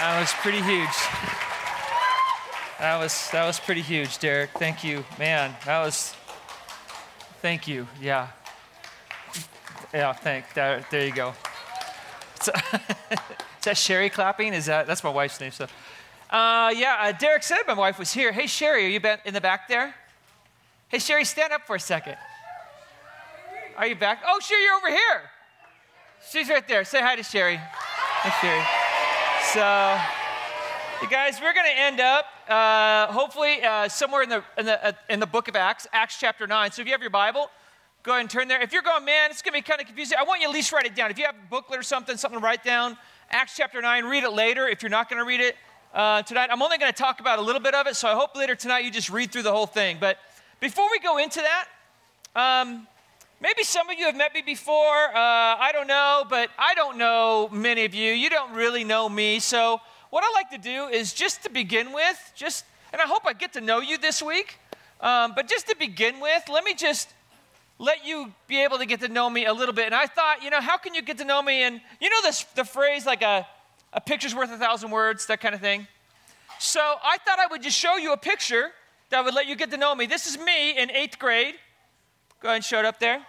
That was pretty huge. That was that was pretty huge, Derek. Thank you, man. That was. Thank you. Yeah. Yeah. Thank. There, there you go. So, is that Sherry clapping? Is that that's my wife's name? So, uh, yeah. Uh, Derek said my wife was here. Hey, Sherry, are you in the back there? Hey, Sherry, stand up for a second. Are you back? Oh, Sherry, you're over here. She's right there. Say hi to Sherry. Hey, Sherry. So, you guys, we're going to end up uh, hopefully uh, somewhere in the, in, the, uh, in the book of Acts, Acts chapter 9. So if you have your Bible, go ahead and turn there. If you're going, man, it's going to be kind of confusing, I want you at least write it down. If you have a booklet or something, something to write down, Acts chapter 9, read it later if you're not going to read it uh, tonight. I'm only going to talk about a little bit of it, so I hope later tonight you just read through the whole thing. But before we go into that, um, maybe some of you have met me before. Uh, I don't know, but I don't know many of you. You don't really know me. So what I like to do is just to begin with, just, and I hope I get to know you this week, um, but just to begin with, let me just let you be able to get to know me a little bit. And I thought, you know, how can you get to know me? And you know this, the phrase like a, a picture's worth a thousand words, that kind of thing. So I thought I would just show you a picture that would let you get to know me. This is me in eighth grade. Go ahead and show it up there.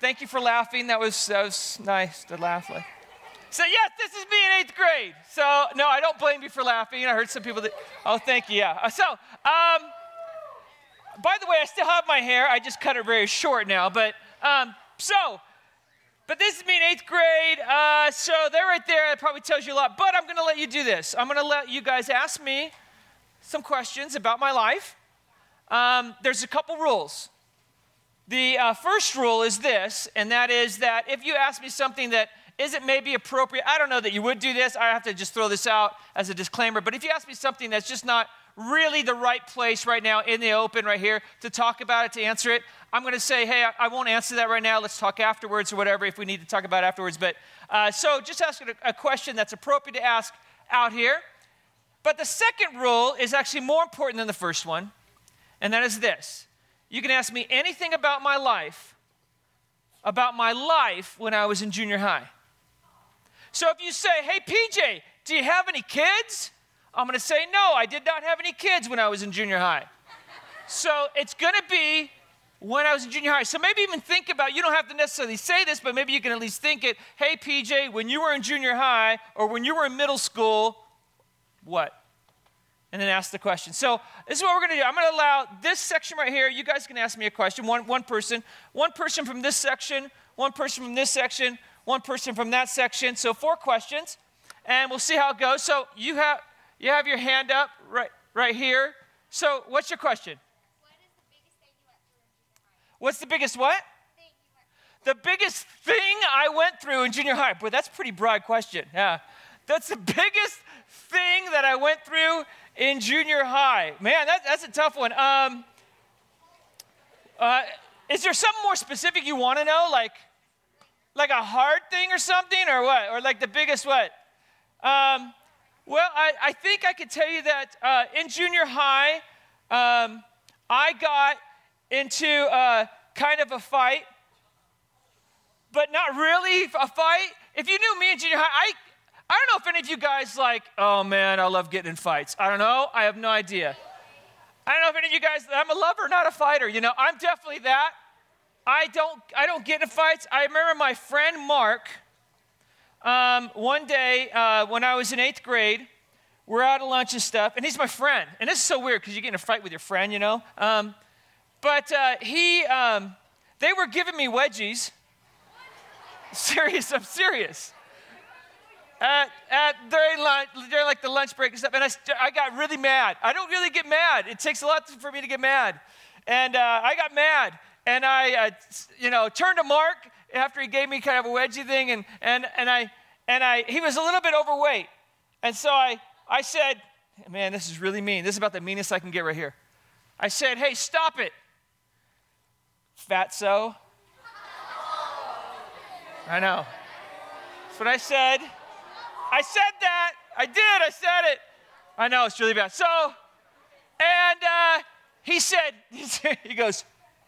Thank you for laughing. That was, that was nice to laugh. Like. So, yes, this is me in eighth grade. So, no, I don't blame you for laughing. I heard some people that, oh, thank you. Yeah. So, um, by the way, I still have my hair. I just cut it very short now. But, um, so, but this is me in eighth grade. Uh, so, they're right there. That probably tells you a lot. But I'm going to let you do this. I'm going to let you guys ask me some questions about my life. Um, there's a couple rules. The uh, first rule is this, and that is that if you ask me something that isn't maybe appropriate, I don't know that you would do this. I have to just throw this out as a disclaimer. But if you ask me something that's just not really the right place right now in the open right here to talk about it, to answer it, I'm going to say, hey, I, won't answer that right now. Let's talk afterwards or whatever if we need to talk about afterwards. But uh, so just ask a, a question that's appropriate to ask out here. But the second rule is actually more important than the first one, and that is this you can ask me anything about my life, about my life when I was in junior high. So if you say, hey, PJ, do you have any kids? I'm to say, no, I did not have any kids when I was in junior high. so it's to be when I was in junior high. So maybe even think about, you don't have to necessarily say this, but maybe you can at least think it, hey, PJ, when you were in junior high or when you were in middle school, what? and then ask the question. So this is what we're going to do. I'm going to allow this section right here. You guys can ask me a question. One, one person, one person from this section, one person from this section, one person from that section. So four questions, and we'll see how it goes. So you have you have your hand up right right here. So what's your question? What's the biggest what? The biggest thing I went through in junior high. Boy, that's a pretty broad question. Yeah. That's the biggest thing that I went through in junior high? Man, that, that's a tough one. Um, uh, is there something more specific you want to know? Like, like a hard thing or something, or what? Or like the biggest what? Um, well, I, I think I could tell you that uh, in junior high, um, I got into uh, kind of a fight, but not really a fight. If you knew me in junior high, I I don't know if any of you guys like, oh man, I love getting in fights. I don't know. I have no idea. I don't know if any of you guys, I'm a lover, not a fighter. You know, I'm definitely that. I don't, I don't get in fights. I remember my friend Mark, um, one day uh, when I was in eighth grade, we're out at lunch and stuff, and he's my friend. And this is so weird because you get in a fight with your friend, you know. Um, but uh, he, um, they were giving me wedgies. serious, I'm serious at, at during, lunch, during like the lunch break and stuff, and I, I got really mad. I don't really get mad. It takes a lot for me to get mad. And uh, I got mad, and I, uh, you know, turned to Mark after he gave me kind of a wedgie thing, and, and, and, I, and I, he was a little bit overweight. And so I, I said, man, this is really mean. This is about the meanest I can get right here. I said, hey, stop it. Fatso. I know. That's what I said. I said that. I did. I said it. I know it's really bad. So, and uh, he said, he goes,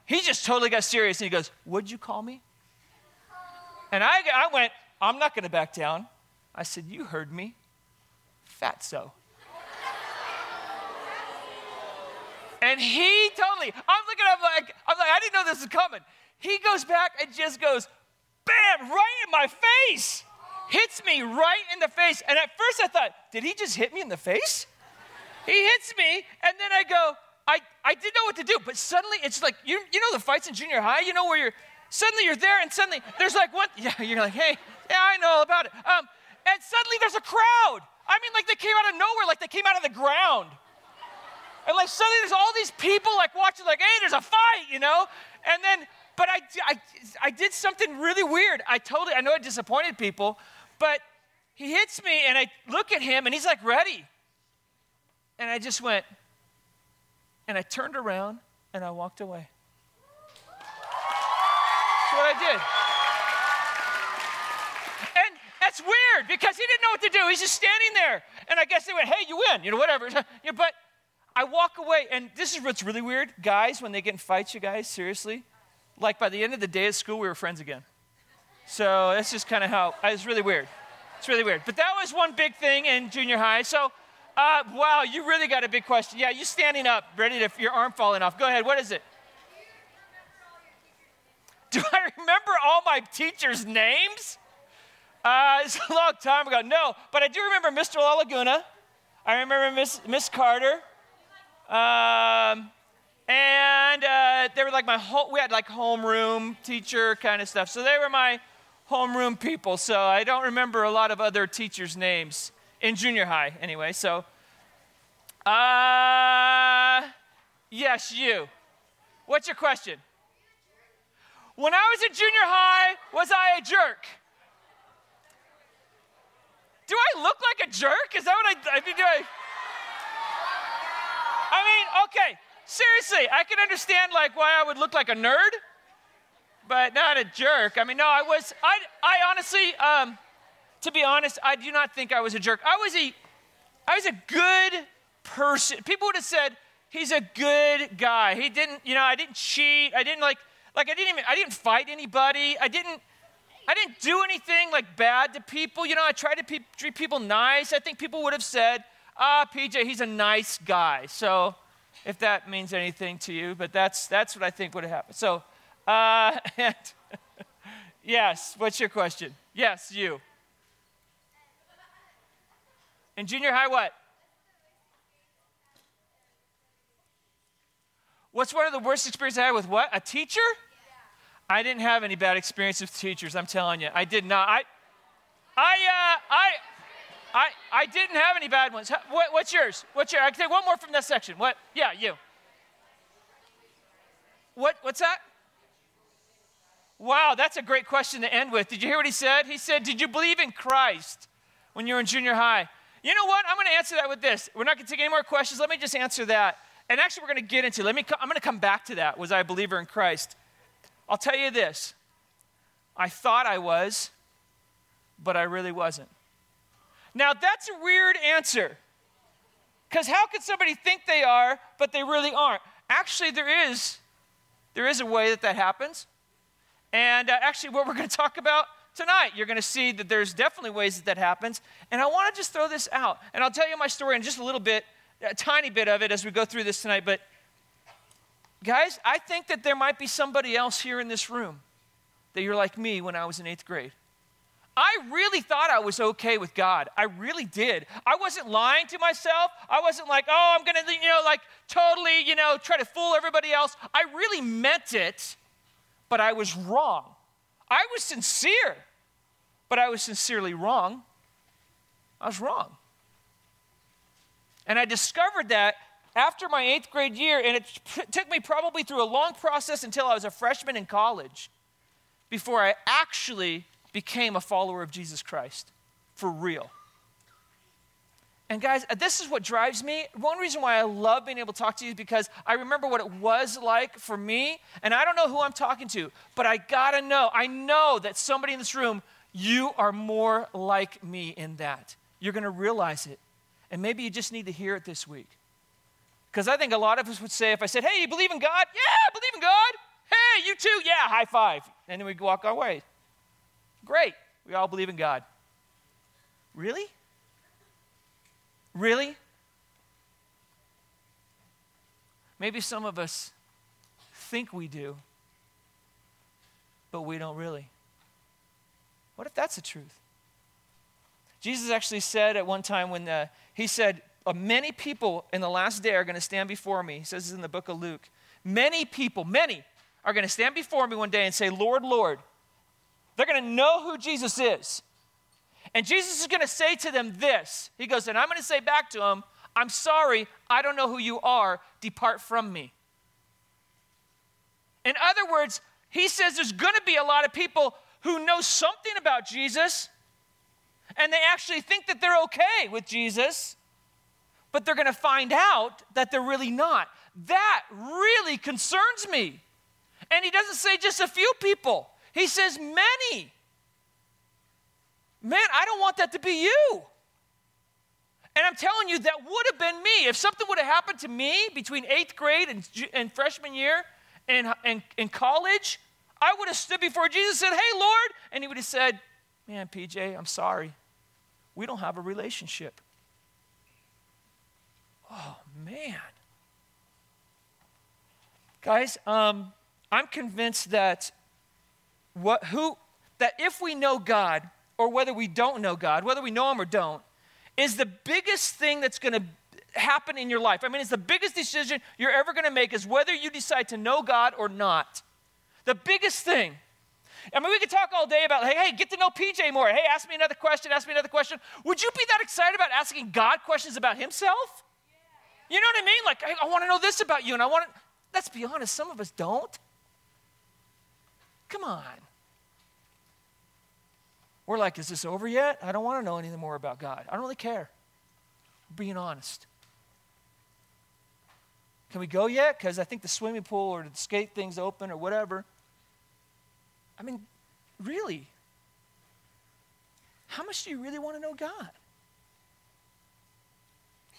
he just totally got serious. And he goes, What'd you call me? And I, I went, I'm not going to back down. I said, You heard me. Fatso. and he totally, I'm looking at him like, I'm like, I didn't know this was coming. He goes back and just goes, bam, right in my face. Hits me right in the face. And at first I thought, did he just hit me in the face? He hits me, and then I go, I, I didn't know what to do, but suddenly it's like, you, you know the fights in junior high? You know where you're, suddenly you're there, and suddenly there's like one, yeah, you're like, hey, yeah, I know all about it. Um, and suddenly there's a crowd. I mean, like they came out of nowhere, like they came out of the ground. And like suddenly there's all these people like watching, like, hey, there's a fight, you know? And then, but I, I, I did something really weird. I totally, I know I disappointed people, but he hits me and I look at him and he's like ready. And I just went, and I turned around and I walked away. That's what I did. And that's weird because he didn't know what to do. He's just standing there. And I guess they went, hey, you win, you know, whatever. but I walk away, and this is what's really weird. Guys, when they get in fights, you guys, seriously, like by the end of the day at school, we were friends again. So that's just kind of how, it's really weird. It's really weird. But that was one big thing in junior high. So uh, wow, you really got a big question. Yeah, you standing up, ready to, your arm falling off. Go ahead, what is it? Do I remember all my teachers' names? Uh, it's a long time ago. No, but I do remember Mr. La Laguna. I remember Miss, Miss Carter. Um, and uh, they were like my whole, we had like homeroom teacher kind of stuff. So they were my homeroom people. So I don't remember a lot of other teachers' names in junior high, anyway. So, uh, yes, you. What's your question? When I was in junior high, was I a jerk? Do I look like a jerk? Is that what I, I mean, do I? I mean, okay, seriously, I can understand like why I would look like a nerd, but not a jerk. I mean, no, I was, I, I honestly, um, to be honest, I do not think I was a jerk. I was a, I was a good person. People would have said he's a good guy. He didn't, you know, I didn't cheat. I didn't like, like I didn't even, I didn't fight anybody. I didn't, I didn't do anything like bad to people. You know, I tried to pe- treat people nice. I think people would have said, ah, PJ, he's a nice guy. So, if that means anything to you, but that's that's what I think would have happened. So, uh, and yes, what's your question? Yes, you. In junior high, what? What's one of the worst experiences I had with what? A teacher? Yeah. I didn't have any bad experience with teachers, I'm telling you. I did not. I, I, uh, I, I, I didn't have any bad ones. What, what's yours? What's your? I can take one more from this section. What? Yeah, you. What? What's that? Wow, that's a great question to end with. Did you hear what he said? He said, "Did you believe in Christ when you were in junior high?" You know what? I'm going to answer that with this. We're not going to take any more questions. Let me just answer that. And actually, we're going to get into. Let me. I'm going to come back to that. Was I a believer in Christ? I'll tell you this. I thought I was, but I really wasn't. Now that's a weird answer. Because how could somebody think they are, but they really aren't? Actually, there is, there is a way that that happens. And uh, actually, what we're going to talk about tonight, you're going to see that there's definitely ways that that happens. And I want to just throw this out. And I'll tell you my story in just a little bit, a tiny bit of it as we go through this tonight. But guys, I think that there might be somebody else here in this room that you're like me when I was in eighth grade. I really thought I was okay with God. I really did. I wasn't lying to myself. I wasn't like, oh, I'm going to, you know, like totally, you know, try to fool everybody else. I really meant it, but I was wrong. I was sincere but I was sincerely wrong. I was wrong. And I discovered that after my eighth grade year, and it took me probably through a long process until I was a freshman in college before I actually became a follower of Jesus Christ for real. And guys, uh, this is what drives me. One reason why I love being able to talk to you is because I remember what it was like for me, and I don't know who I'm talking to, but I gotta know. I know that somebody in this room you are more like me in that. You're to realize it. And maybe you just need to hear it this week. Because I think a lot of us would say, if I said, hey, you believe in God? Yeah, I believe in God. Hey, you too? Yeah, high five. And then we walk our way. Great. We all believe in God. Really? Really? Maybe some of us think we do, but we don't really. What if that's the truth? Jesus actually said at one time when uh, he said, uh, Many people in the last day are going to stand before me. He says this in the book of Luke. Many people, many, are going to stand before me one day and say, Lord, Lord. They're going to know who Jesus is. And Jesus is going to say to them this He goes, and I'm going to say back to them, I'm sorry, I don't know who you are. Depart from me. In other words, he says there's going to be a lot of people who know something about Jesus and they actually think that they're okay with Jesus, but they're going to find out that they're really not. That really concerns me. And he doesn't say just a few people, he says many. Man, I don't want that to be you. And I'm telling you, that would have been me. If something would have happened to me between eighth grade and, and freshman year and, and, and college, I would have stood before Jesus and said, Hey, Lord. And he would have said, Man, PJ, I'm sorry. We don't have a relationship. Oh, man. Guys, um, I'm convinced that what, who, that if we know God, or whether we don't know God, whether we know Him or don't, is the biggest thing that's going to happen in your life. I mean, it's the biggest decision you're ever going to make is whether you decide to know God or not. The biggest thing. I mean, we could talk all day about, hey, hey, get to know PJ more. Hey, ask me another question, ask me another question. Would you be that excited about asking God questions about himself? You know what I mean? Like, I, I want to know this about you, and I want to, let's be honest, some of us don't. Come on. We're like, is this over yet? I don't want to know anything more about God. I don't really care. Being honest. Can we go yet? Because I think the swimming pool or the skate thing's open or whatever. I mean, really? How much do you really want to know God?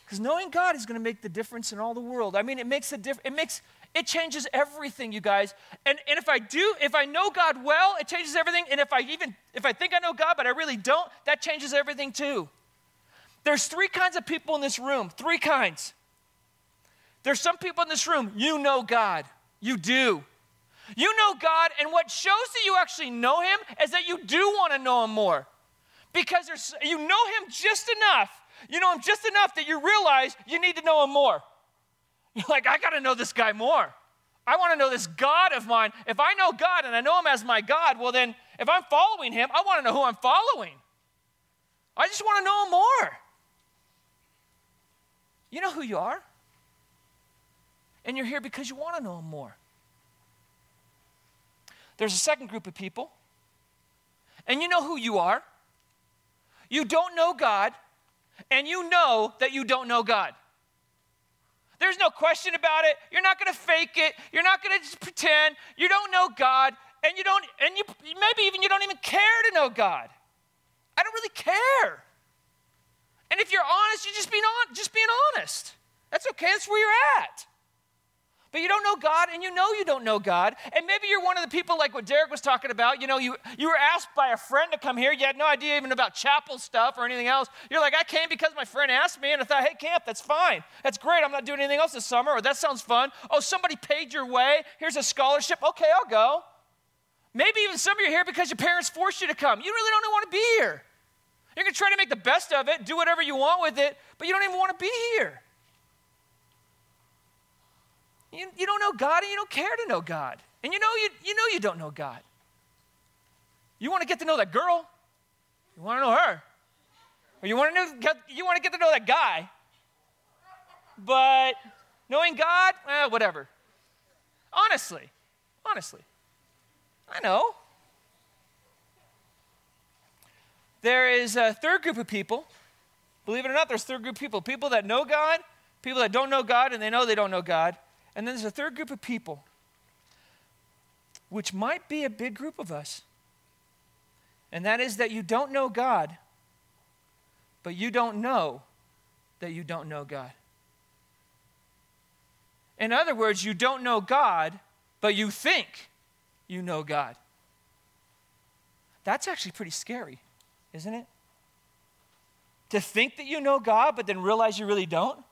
Because knowing God is going to make the difference in all the world. I mean, it makes a difference. It makes it changes everything, you guys. And, and if I do, if I know God well, it changes everything. And if I even if I think I know God, but I really don't, that changes everything too. There's three kinds of people in this room. Three kinds. There's some people in this room, you know God. You do. You know God, and what shows that you actually know Him is that you do want to know Him more. Because you know Him just enough. You know Him just enough that you realize you need to know Him more. You're like, I got to know this guy more. I want to know this God of mine. If I know God and I know Him as my God, well, then if I'm following Him, I want to know who I'm following. I just want to know Him more. You know who you are. And you're here because you want to know Him more. There's a second group of people, and you know who you are. You don't know God, and you know that you don't know God. There's no question about it. You're not going to fake it. You're not going to just pretend. You don't know God, and you don't, and you maybe even you don't even care to know God. I don't really care. And if you're honest, you're just being on, just being honest. That's okay. That's where you're at. But you don't know God and you know you don't know God. And maybe you're one of the people like what Derek was talking about. You know, you, you were asked by a friend to come here. You had no idea even about chapel stuff or anything else. You're like, I came because my friend asked me and I thought, hey, camp, that's fine. That's great. I'm not doing anything else this summer. Or that sounds fun. Oh, somebody paid your way. Here's a scholarship. Okay, I'll go. Maybe even some of you are here because your parents forced you to come. You really don't want to be here. You're going to try to make the best of it, do whatever you want with it, but you don't even want to be here. You, you don't know God and you don't care to know God. And you know you, you know you don't know God. You want to get to know that girl. You want to know her. Or you want to know, get, you want to get to know that guy. But knowing God, eh, whatever. Honestly, honestly, I know. There is a third group of people. Believe it or not, there's a third group of people. People that know God, people that don't know God, and they know they don't know God. And then there's a third group of people, which might be a big group of us. And that is that you don't know God, but you don't know that you don't know God. In other words, you don't know God, but you think you know God. That's actually pretty scary, isn't it? To think that you know God, but then realize you really don't.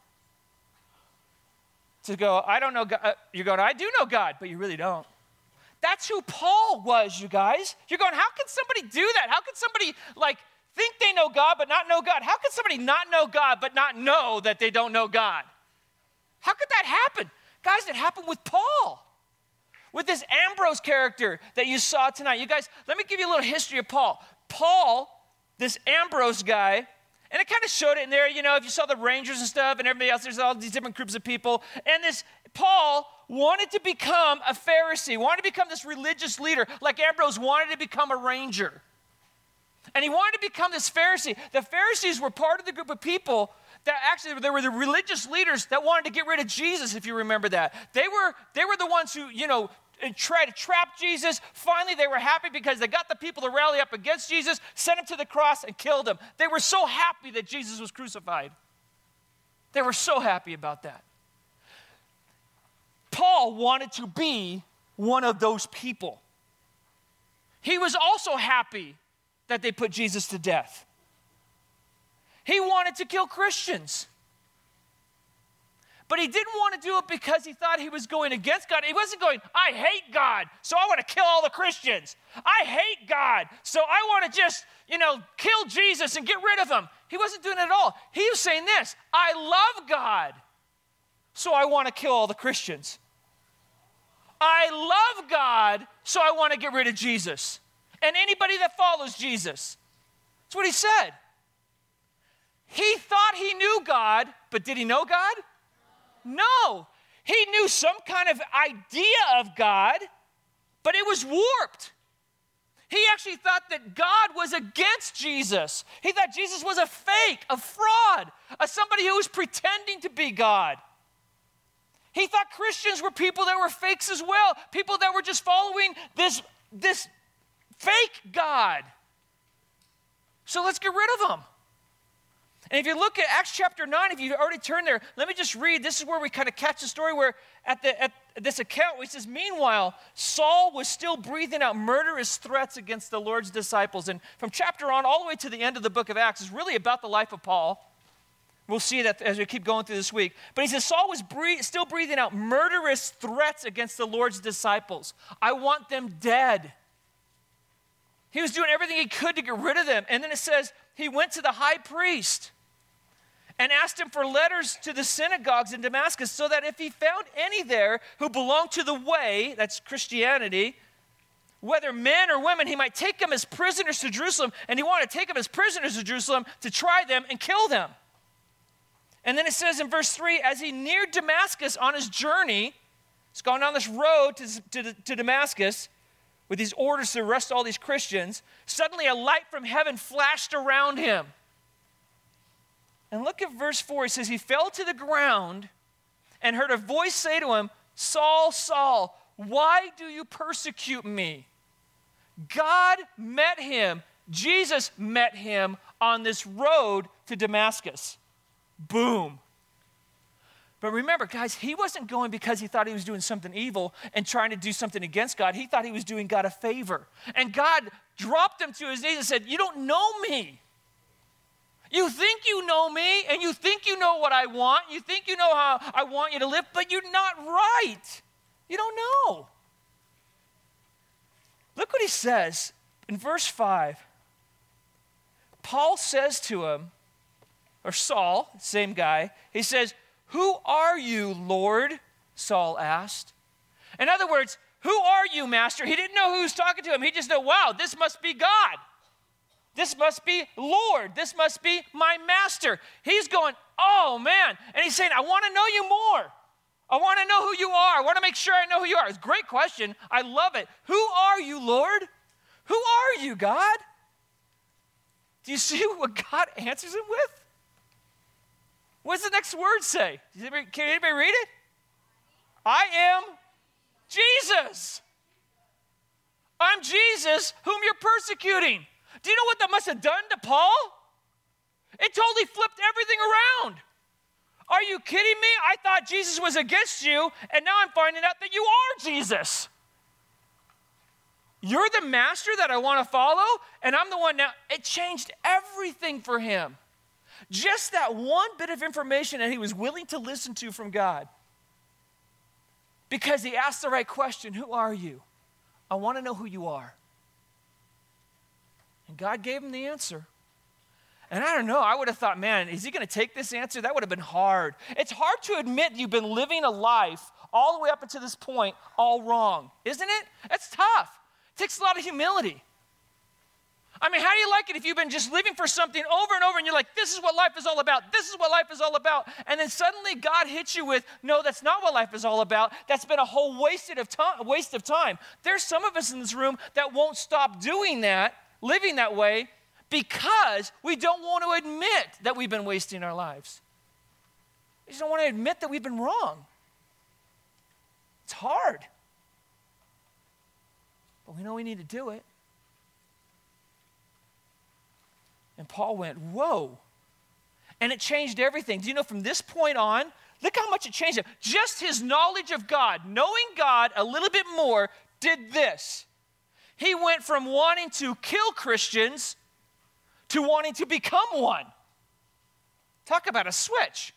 To go, I don't know God. Uh, you're going, I do know God, but you really don't. That's who Paul was, you guys. You're going, how can somebody do that? How can somebody, like, think they know God but not know God? How can somebody not know God but not know that they don't know God? How could that happen? Guys, it happened with Paul with this Ambrose character that you saw tonight. You guys, let me give you a little history of Paul. Paul, this Ambrose guy, and it kind of showed it in there, you know, if you saw the Rangers and stuff and everybody else, there's all these different groups of people. And this Paul wanted to become a Pharisee, wanted to become this religious leader, like Ambrose wanted to become a ranger. And he wanted to become this Pharisee. The Pharisees were part of the group of people that actually they were the religious leaders that wanted to get rid of Jesus, if you remember that. They were, they were the ones who, you know, and try to trap Jesus. Finally, they were happy because they got the people to rally up against Jesus, sent him to the cross, and killed him. They were so happy that Jesus was crucified. They were so happy about that. Paul wanted to be one of those people. He was also happy that they put Jesus to death. He wanted to kill Christians. But he didn't want to do it because he thought he was going against God. He wasn't going, I hate God, so I want to kill all the Christians. I hate God, so I want to just, you know, kill Jesus and get rid of him. He wasn't doing it at all. He was saying this I love God, so I want to kill all the Christians. I love God, so I want to get rid of Jesus and anybody that follows Jesus. That's what he said. He thought he knew God, but did he know God? No. He knew some kind of idea of God, but it was warped. He actually thought that God was against Jesus. He thought Jesus was a fake, a fraud, a somebody who was pretending to be God. He thought Christians were people that were fakes as well, people that were just following this, this fake God. So let's get rid of them. And if you look at Acts chapter 9, if you've already turned there, let me just read. This is where we kind of catch the story where at, the, at this account, he says, Meanwhile, Saul was still breathing out murderous threats against the Lord's disciples. And from chapter on all the way to the end of the book of Acts is really about the life of Paul. We'll see that as we keep going through this week. But he says, Saul was breathe, still breathing out murderous threats against the Lord's disciples. I want them dead. He was doing everything he could to get rid of them. And then it says, he went to the high priest and asked him for letters to the synagogues in Damascus so that if he found any there who belonged to the way, that's Christianity, whether men or women, he might take them as prisoners to Jerusalem, and he wanted to take them as prisoners to Jerusalem to try them and kill them. And then it says in verse 3 as he neared Damascus on his journey, he's going down this road to, to, to Damascus with these orders to arrest all these Christians. Suddenly, a light from heaven flashed around him. And look at verse 4. He says, He fell to the ground and heard a voice say to him, Saul, Saul, why do you persecute me? God met him, Jesus met him on this road to Damascus. Boom. But remember, guys, he wasn't going because he thought he was doing something evil and trying to do something against God. He thought he was doing God a favor. And God dropped him to his knees and said, You don't know me. You think you know me and you think you know what I want. You think you know how I want you to live, but you're not right. You don't know. Look what he says in verse 5. Paul says to him, or Saul, same guy, he says, Who are you, Lord? Saul asked. In other words, who are you, Master? He didn't know who was talking to him. He just knew, wow, this must be God. This must be Lord. This must be my master. He's going, Oh man. And he's saying, I want to know you more. I want to know who you are. I want to make sure I know who you are. It's a great question. I love it. Who are you, Lord? Who are you, God? Do you see what God answers him with? What does the next word say? Can anybody read it? I am Jesus. I'm Jesus whom you're persecuting. Do you know what that must have done to Paul? It totally flipped everything around. Are you kidding me? I thought Jesus was against you, and now I'm finding out that you are Jesus. You're the master that I want to follow, and I'm the one now. It changed everything for him. Just that one bit of information that he was willing to listen to from God. Because he asked the right question Who are you? I want to know who you are. And God gave him the answer. And I don't know, I would have thought, man, is he going to take this answer? That would have been hard. It's hard to admit you've been living a life all the way up until this point all wrong, isn't it? It's tough. It takes a lot of humility. I mean, how do you like it if you've been just living for something over and over and you're like, this is what life is all about, this is what life is all about, and then suddenly God hits you with, no, that's not what life is all about. That's been a whole wasted of time, waste of time. There's some of us in this room that won't stop doing that, living that way, because we don't want to admit that we've been wasting our lives. We just don't want to admit that we've been wrong. It's hard. But we know we need to do it. And Paul went, Whoa. And it changed everything. Do you know from this point on, look how much it changed. Just his knowledge of God, knowing God a little bit more, did this. He went from wanting to kill Christians to wanting to become one. Talk about a switch.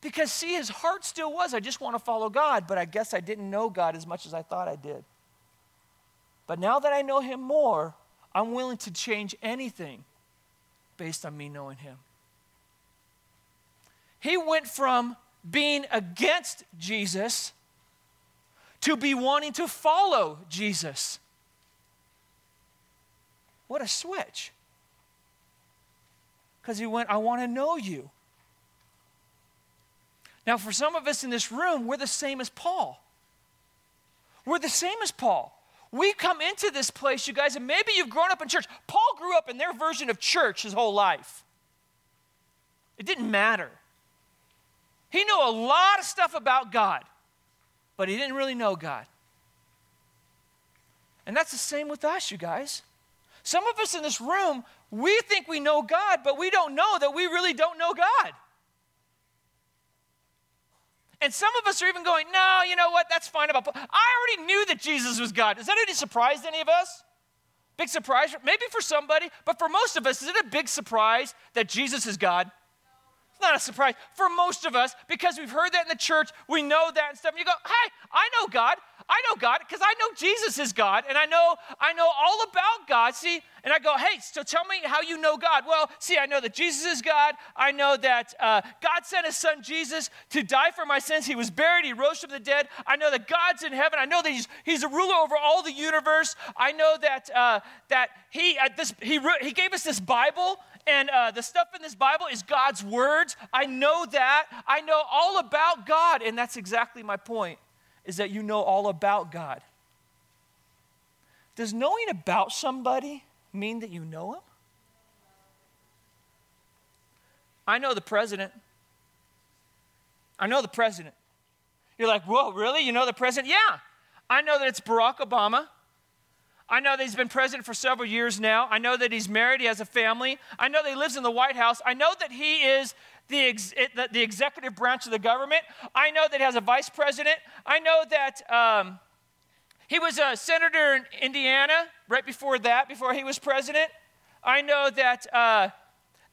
Because, see, his heart still was, I just want to follow God, but I guess I didn't know God as much as I thought I did. But now that I know him more, I'm willing to change anything based on me knowing him. He went from being against Jesus to be wanting to follow Jesus. What a switch. Because he went, I want to know you. Now, for some of us in this room, we're the same as Paul. We're the same as Paul. We come into this place, you guys, and maybe you've grown up in church. Paul grew up in their version of church his whole life. It didn't matter. He knew a lot of stuff about God, but he didn't really know God. And that's the same with us, you guys. Some of us in this room, we think we know God, but we don't know that we really don't know God. And some of us are even going, no, you know what? That's fine about. I already knew that Jesus was God. Is that any surprise to any of us? Big surprise? Maybe for somebody, but for most of us, is it a big surprise that Jesus is God? Not a surprise for most of us because we've heard that in the church. We know that and stuff. And you go, hey, I know God. I know God because I know Jesus is God and I know I know all about God. See, and I go, hey, so tell me how you know God. Well, see, I know that Jesus is God. I know that uh, God sent His Son Jesus to die for my sins. He was buried. He rose from the dead. I know that God's in heaven. I know that He's He's a ruler over all the universe. I know that uh, that He uh, this He He gave us this Bible and uh, the stuff in this Bible is God's words. I know that. I know all about God, and that's exactly my point is that you know all about God. Does knowing about somebody mean that you know him? I know the president. I know the president. You're like, whoa, really? You know the president? Yeah. I know that it's Barack Obama. I know that he's been president for several years now. I know that he's married, he has a family. I know that he lives in the White House. I know that he is the, ex- the, the, executive branch of the government. I know that he has a vice president. I know that um, he was a senator in Indiana right before that, before he was president. I know that, uh,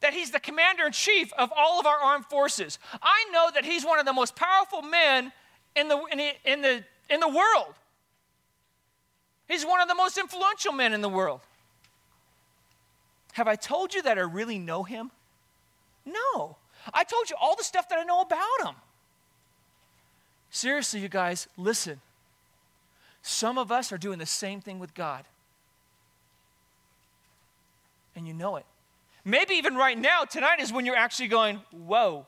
that he's the commander in chief of all of our armed forces. I know that he's one of the most powerful men in the, in the, in the, in the world. He's one of the most influential men in the world. Have I told you that I really know him? No. I told you all the stuff that I know about him. Seriously, you guys, listen. Some of us are doing the same thing with God. And you know it. Maybe even right now, tonight is when you're actually going, whoa.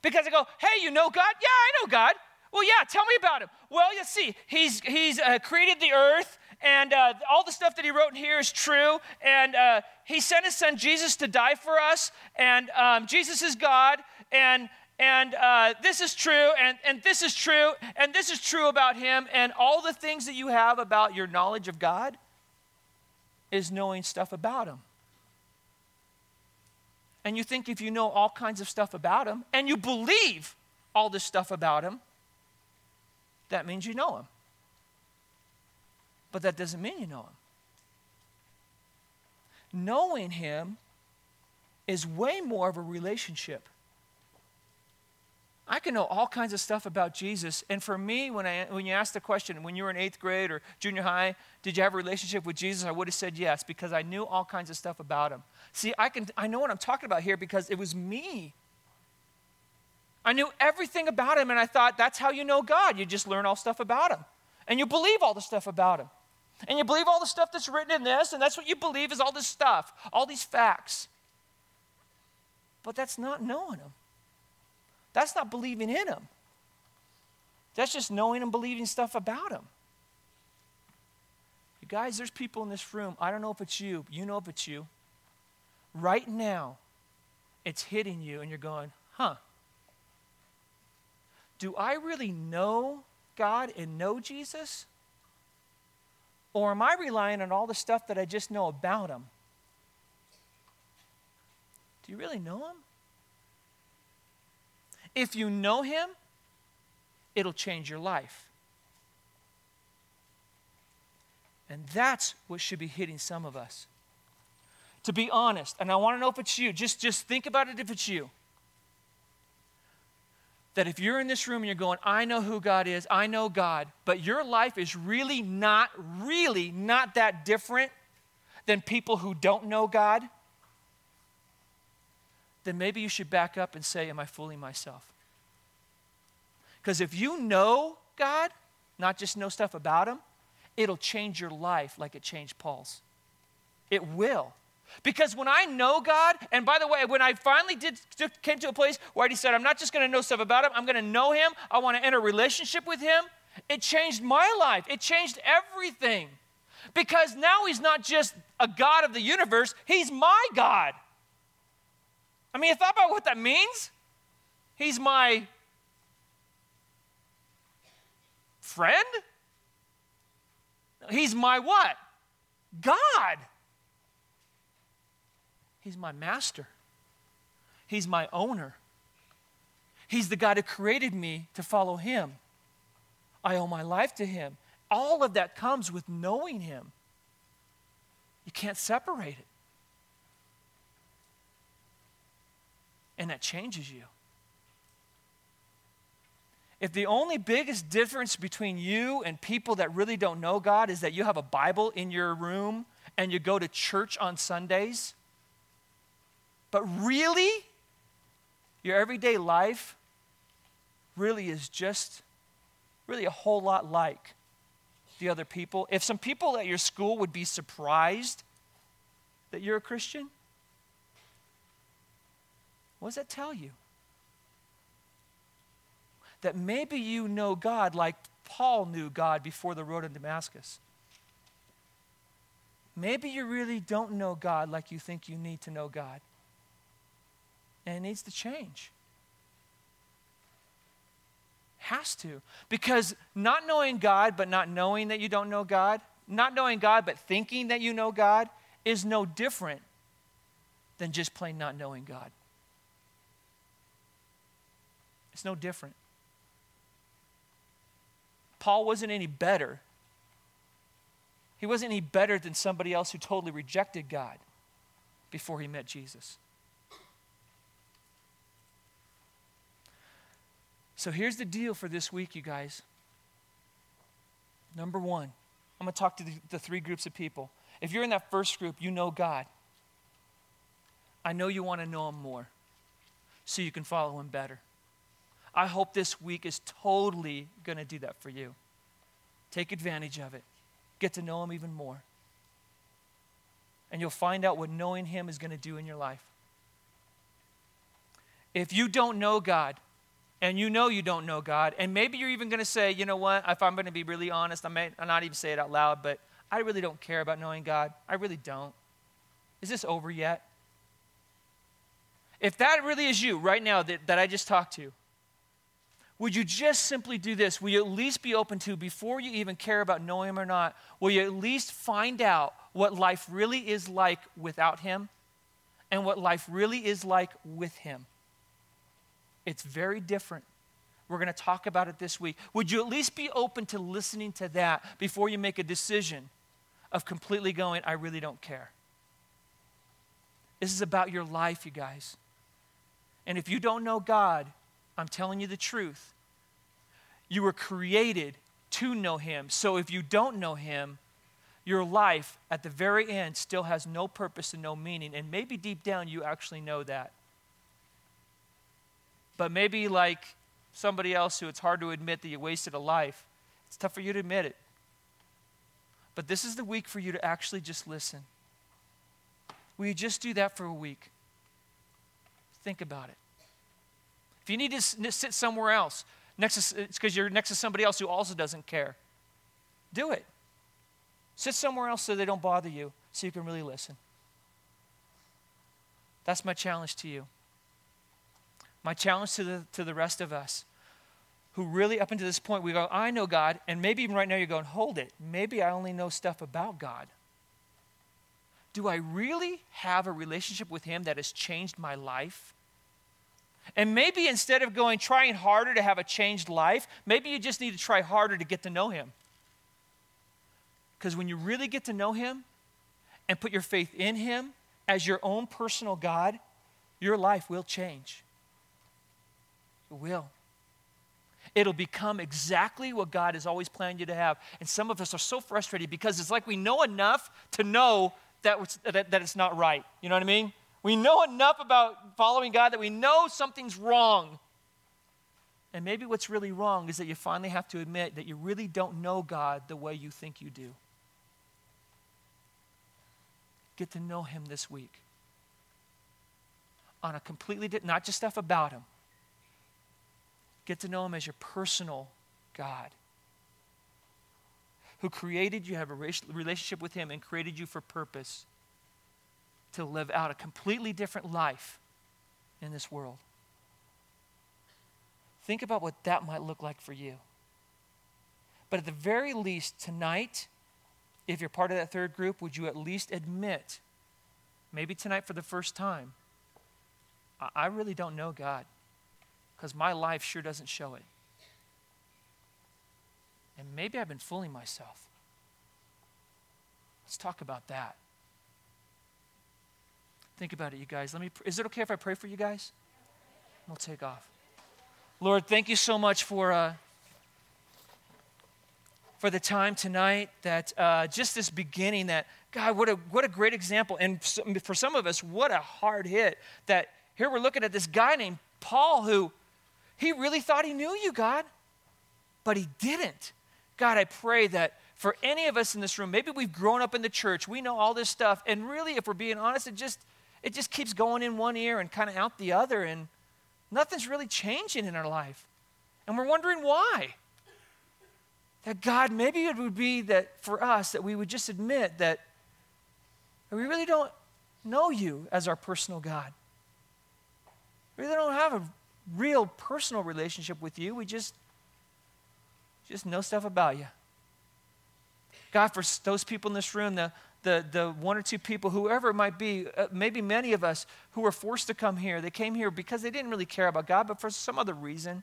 Because I go, hey, you know God? Yeah, I know God. Well, yeah, tell me about him. Well, you see, he's, he's uh, created the earth, and uh, all the stuff that he wrote in here is true. And uh, he sent his son Jesus to die for us. And um, Jesus is God. And and uh, this is true, and, and this is true, and this is true about him, and all the things that you have about your knowledge of God is knowing stuff about him. And you think if you know all kinds of stuff about him, and you believe all this stuff about him, that means you know him. But that doesn't mean you know him. Knowing him is way more of a relationship. I can know all kinds of stuff about Jesus. And for me, when, I, when you asked the question, when you were in eighth grade or junior high, did you have a relationship with Jesus? I would have said yes because I knew all kinds of stuff about him. See, I, can, I know what I'm talking about here because it was me. I knew everything about him, and I thought that's how you know God. You just learn all stuff about him. And you believe all the stuff about him. And you believe all the stuff that's written in this, and that's what you believe is all this stuff, all these facts. But that's not knowing him. That's not believing in him. That's just knowing and believing stuff about him. You guys, there's people in this room. I don't know if it's you. You know if it's you. Right now, it's hitting you, and you're going, huh. Do I really know God and know Jesus? Or am I relying on all the stuff that I just know about Him? Do you really know Him? If you know Him, it'll change your life. And that's what should be hitting some of us. To be honest, and I want to know if it's you, just, just think about it if it's you. That if you're in this room and you're going, I know who God is, I know God, but your life is really not, really not that different than people who don't know God, then maybe you should back up and say, Am I fooling myself? Because if you know God, not just know stuff about Him, it'll change your life like it changed Paul's. It will. Because when I know God, and by the way, when I finally did came to a place where I I'm not just going to know stuff about Him, I'm going to know Him. I want to enter a relationship with Him. It changed my life. It changed everything. Because now He's not just a God of the universe; He's my God. I mean, you thought about what that means. He's my friend. He's my what? God. He's my master. He's my owner. He's the God who created me to follow Him. I owe my life to Him. All of that comes with knowing Him. You can't separate it. And that changes you. If the only biggest difference between you and people that really don't know God is that you have a Bible in your room and you go to church on Sundays, but really, your everyday life really is just really a whole lot like the other people. If some people at your school would be surprised that you're a Christian, what does that tell you? That maybe you know God like Paul knew God before the road to Damascus. Maybe you really don't know God like you think you need to know God and it needs to change. Has to. Because not knowing God, but not knowing that you don't know God, not knowing God, but thinking that you know God, is no different than just plain not knowing God. It's no different. Paul wasn't any better. He wasn't any better than somebody else who totally rejected God before he met Jesus. So here's the deal for this week, you guys. Number one, I'm going to talk to the, the, three groups of people. If you're in that first group, you know God. I know you want to know Him more so you can follow Him better. I hope this week is totally going to do that for you. Take advantage of it, get to know Him even more. And you'll find out what knowing Him is going to do in your life. If you don't know God, and you know you don't know God, and maybe you're even going to say, you know what, if I'm going to be really honest, I may not even say it out loud, but I really don't care about knowing God. I really don't. Is this over yet? If that really is you right now that, that I just talked to, would you just simply do this? Will you at least be open to, before you even care about knowing Him or not, will you at least find out what life really is like without Him and what life really is like with Him? It's very different. We're going to talk about it this week. Would you at least be open to listening to that before you make a decision of completely going, I really don't care? This is about your life, you guys. And if you don't know God, I'm telling you the truth. You were created to know Him. So if you don't know Him, your life at the very end still has no purpose and no meaning. And maybe deep down you actually know that. But maybe, like somebody else who it's hard to admit that you wasted a life, it's tough for you to admit it. But this is the week for you to actually just listen. Will you just do that for a week? Think about it. If you need to sit somewhere else, next to, it's because you're next to somebody else who also doesn't care. Do it. Sit somewhere else so they don't bother you, so you can really listen. That's my challenge to you. My challenge to the, to the rest of us who really, up until this point, we go, I know God, and maybe even right now you're going, hold it. Maybe I only know stuff about God do I really have a relationship with Him that has changed my life? And maybe instead of going trying harder to have a changed life, maybe you just need to try harder to get to know Him. Because when you really get to know Him and put your faith in Him as your own personal God, your life will change. It will. It'll become exactly what God has always planned you to have. And some of us are so frustrated because it's like we know enough to know that, that, that it's not right. You know what I mean? We know enough about following God that we know something's wrong. And maybe what's really wrong is that you finally have to admit that you really don't know God the way you think you do. Get to know Him this week on a completely not just stuff about Him. Get to know Him as your personal God who created you, have a relationship with Him, and created you for purpose to live out a completely different life in this world. Think about what that might look like for you. But at the very least, tonight, if you're part of that third group, would you at least admit, maybe tonight for the first time, I, really don't know God because my life sure doesn't show it. And maybe I've been fooling myself. Let's talk about that. Think about it, you guys. Let me. Is it okay if I pray for you guys? We'll take off. Lord, thank you so much for uh, for the time tonight. That uh, just this beginning. That God, what a what a great example. And for some of us, what a hard hit. That here we're looking at this guy named Paul who he really thought he knew you, God, but he didn't. God, I pray that for any of us in this room, maybe we've grown up in the church, we know all this stuff, and really, if we're being honest, it just it just keeps going in one ear and kind of out the other, and nothing's really changing in our life. And we're wondering why. That God, maybe it would be that for us that we would just admit that we really don't know you as our personal God. We really don't have a real personal relationship with you. We just just know stuff about you. God, for those people in this room, the, the, the one or two people, whoever it might be, uh, maybe many of us who were forced to come here, they came here because they didn't really care about God, but for some other reason.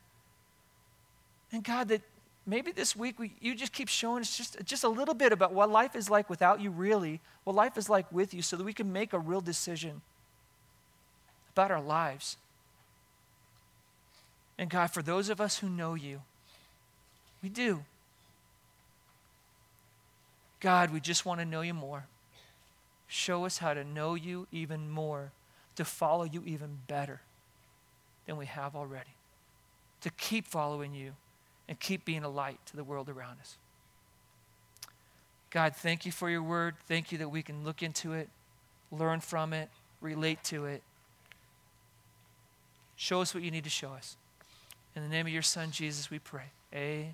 And God, that maybe this week we, you just keep showing us just, just a little bit about what life is like without you, really, what life is like with you, so that we can make a real decision about our lives. And God, for those of us who know you, we do. God, we just want to know you more. Show us how to know you even more, to follow you even better than we have already, to keep following you and keep being a light to the world around us. God, thank you for your word. Thank you that we can look into it, learn from it, relate to it. Show us what you need to show us. In the name of your Son, Jesus, we pray. Amen.